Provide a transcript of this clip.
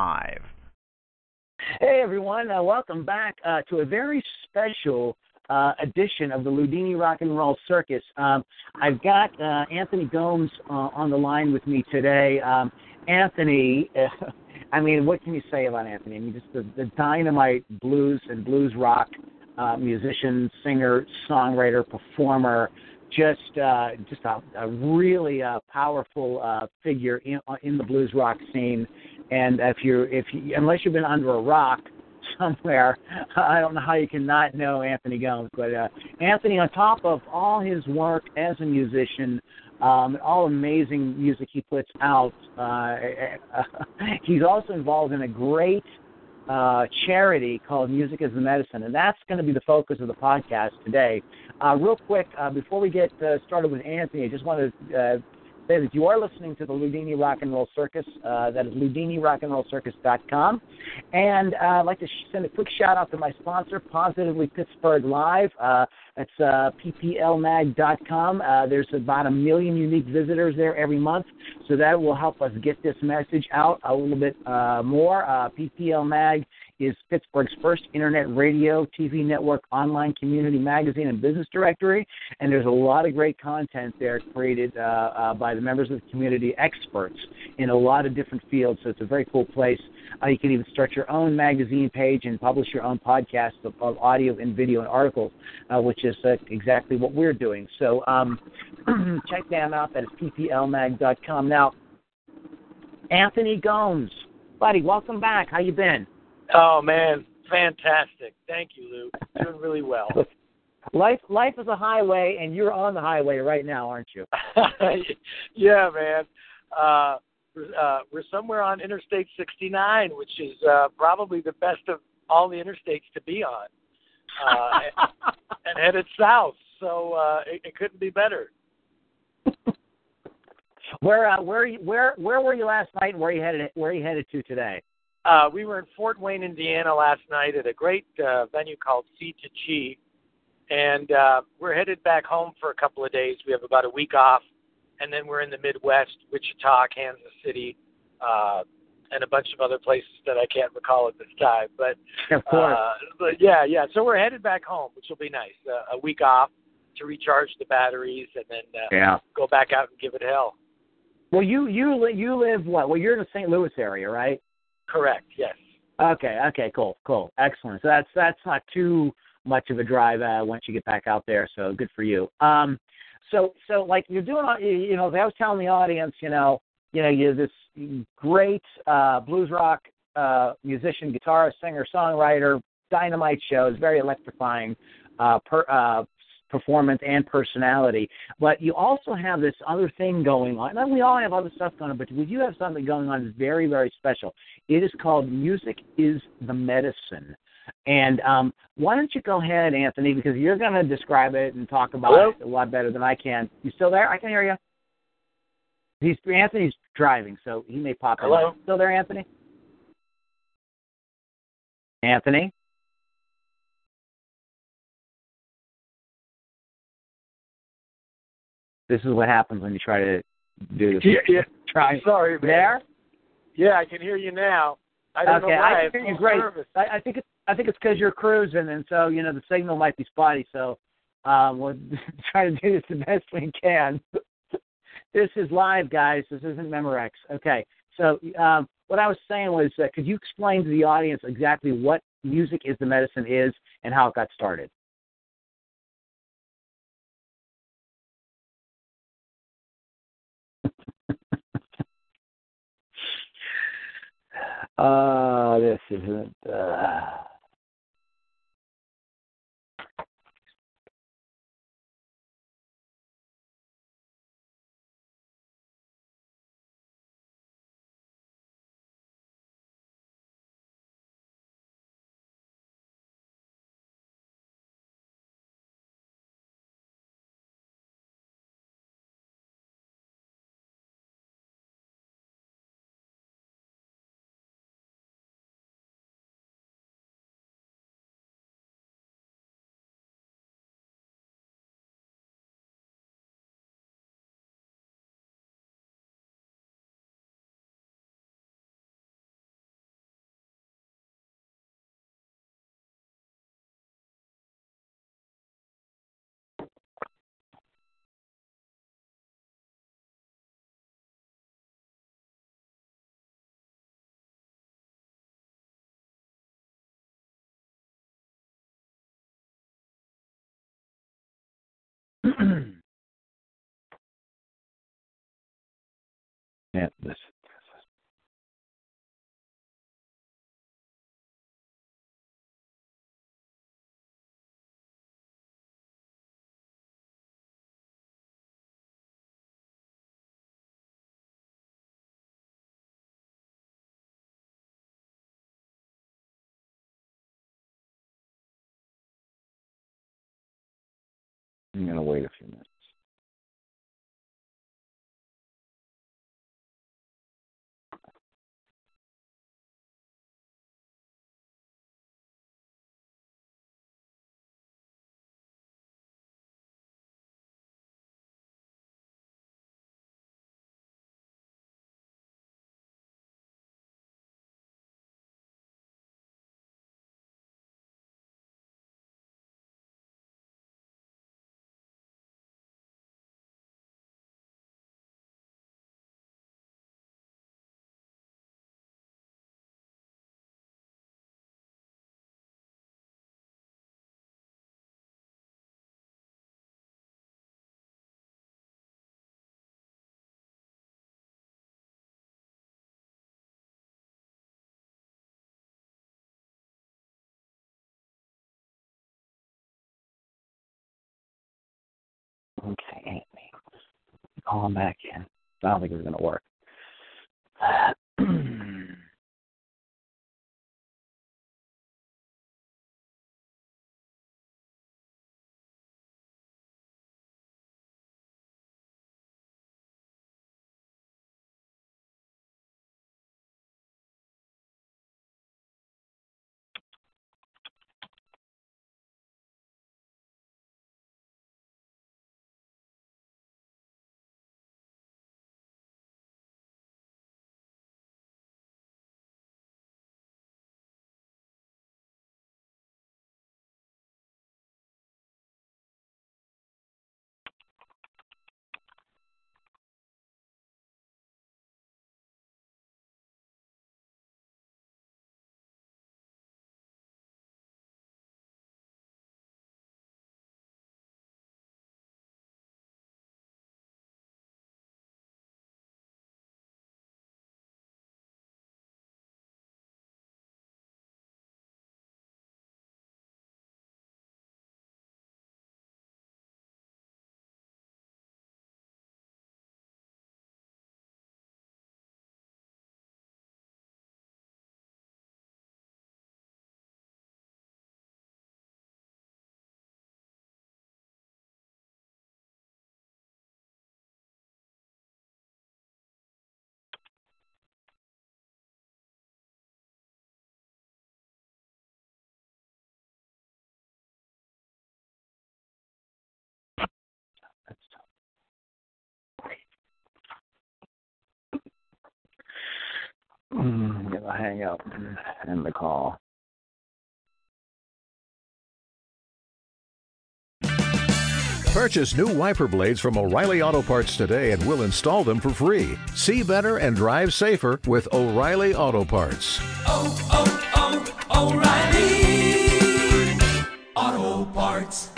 live. Hey everyone, uh, welcome back uh, to a very special uh, edition of the Loudini Rock and Roll Circus. Um, I've got uh, Anthony Gomes uh, on the line with me today. Um, Anthony, I mean, what can you say about Anthony? I mean, just the, the dynamite blues and blues rock uh, musician, singer, songwriter, performer. Just, uh, just a, a really uh, powerful uh, figure in, uh, in the blues rock scene. And if you're, if you, unless you've been under a rock somewhere, I don't know how you can not know Anthony Gomes. But uh, Anthony, on top of all his work as a musician, um, all amazing music he puts out. Uh, he's also involved in a great uh, charity called Music is the Medicine, and that's going to be the focus of the podcast today. Uh, real quick, uh, before we get uh, started with Anthony, I just want to uh, say that you are listening to the Loudini Rock and Roll Circus. Uh, that is LoudiniRockandRollCircus.com. And uh, I'd like to send a quick shout out to my sponsor, Positively Pittsburgh Live. Uh, that's uh, PPLMag.com. Uh, there's about a million unique visitors there every month, so that will help us get this message out a little bit uh, more. Uh, PPL Mag is Pittsburgh's first internet radio, TV network, online community magazine, and business directory. And there's a lot of great content there created uh, uh, by the members of the community, experts in a lot of different fields. So it's a very cool place. Uh, you can even start your own magazine page and publish your own podcast of, of audio and video and articles, uh, which is uh, exactly what we're doing. So um, check them out. That is pplmag.com. Now, Anthony Gomes, buddy, welcome back. How you been? Oh man, fantastic! Thank you, Lou. Doing really well. Life, life is a highway, and you're on the highway right now, aren't you? yeah, man. Uh, we're, uh, we're somewhere on Interstate 69, which is uh, probably the best of all the interstates to be on, uh, and headed south. So uh, it, it couldn't be better. where, uh, where, where, where were you last night, and where are you headed? Where are you headed to today? Uh, we were in Fort Wayne, Indiana last night at a great uh, venue called C2G, and uh, we're headed back home for a couple of days. We have about a week off, and then we're in the Midwest, Wichita, Kansas City, uh, and a bunch of other places that I can't recall at this time. But of course, uh, but yeah, yeah. So we're headed back home, which will be nice. Uh, a week off to recharge the batteries, and then uh, yeah. go back out and give it hell. Well, you you you live what? Well, you're in the St. Louis area, right? Correct. Yes. Okay. Okay. Cool. Cool. Excellent. So that's that's not too much of a drive uh, once you get back out there. So good for you. Um, so so like you're doing, you know, I was telling the audience, you know, you know, you're this great uh, blues rock uh, musician, guitarist, singer, songwriter, dynamite show. It's very electrifying. Uh, per, uh, performance and personality. But you also have this other thing going on. And we all have other stuff going on, but we do have something going on that's very, very special. It is called Music is the Medicine. And um, why don't you go ahead, Anthony, because you're going to describe it and talk about Hello? it a lot better than I can. You still there? I can hear you. He's Anthony's driving, so he may pop Hello? in. Still there, Anthony? Anthony? This is what happens when you try to do this. Yeah, yeah. Try Sorry, man. there. Yeah, I can hear you now. I don't okay, know why. I can hear you great. I, I think it's I think it's because you're cruising, and so you know the signal might be spotty. So um, we'll try to do this the best we can. this is live, guys. This isn't Memorex. Okay. So um, what I was saying was, uh, could you explain to the audience exactly what music is the medicine is and how it got started? Uh, this isn't. Uh... I'm going to wait a few minutes. Okay, Amy. Call him back in. I don't think it's going to work. Mm, I'm going to hang up and the call. Purchase new wiper blades from O'Reilly Auto Parts today and we'll install them for free. See better and drive safer with O'Reilly Auto Parts. Oh, oh, oh, O'Reilly Auto Parts.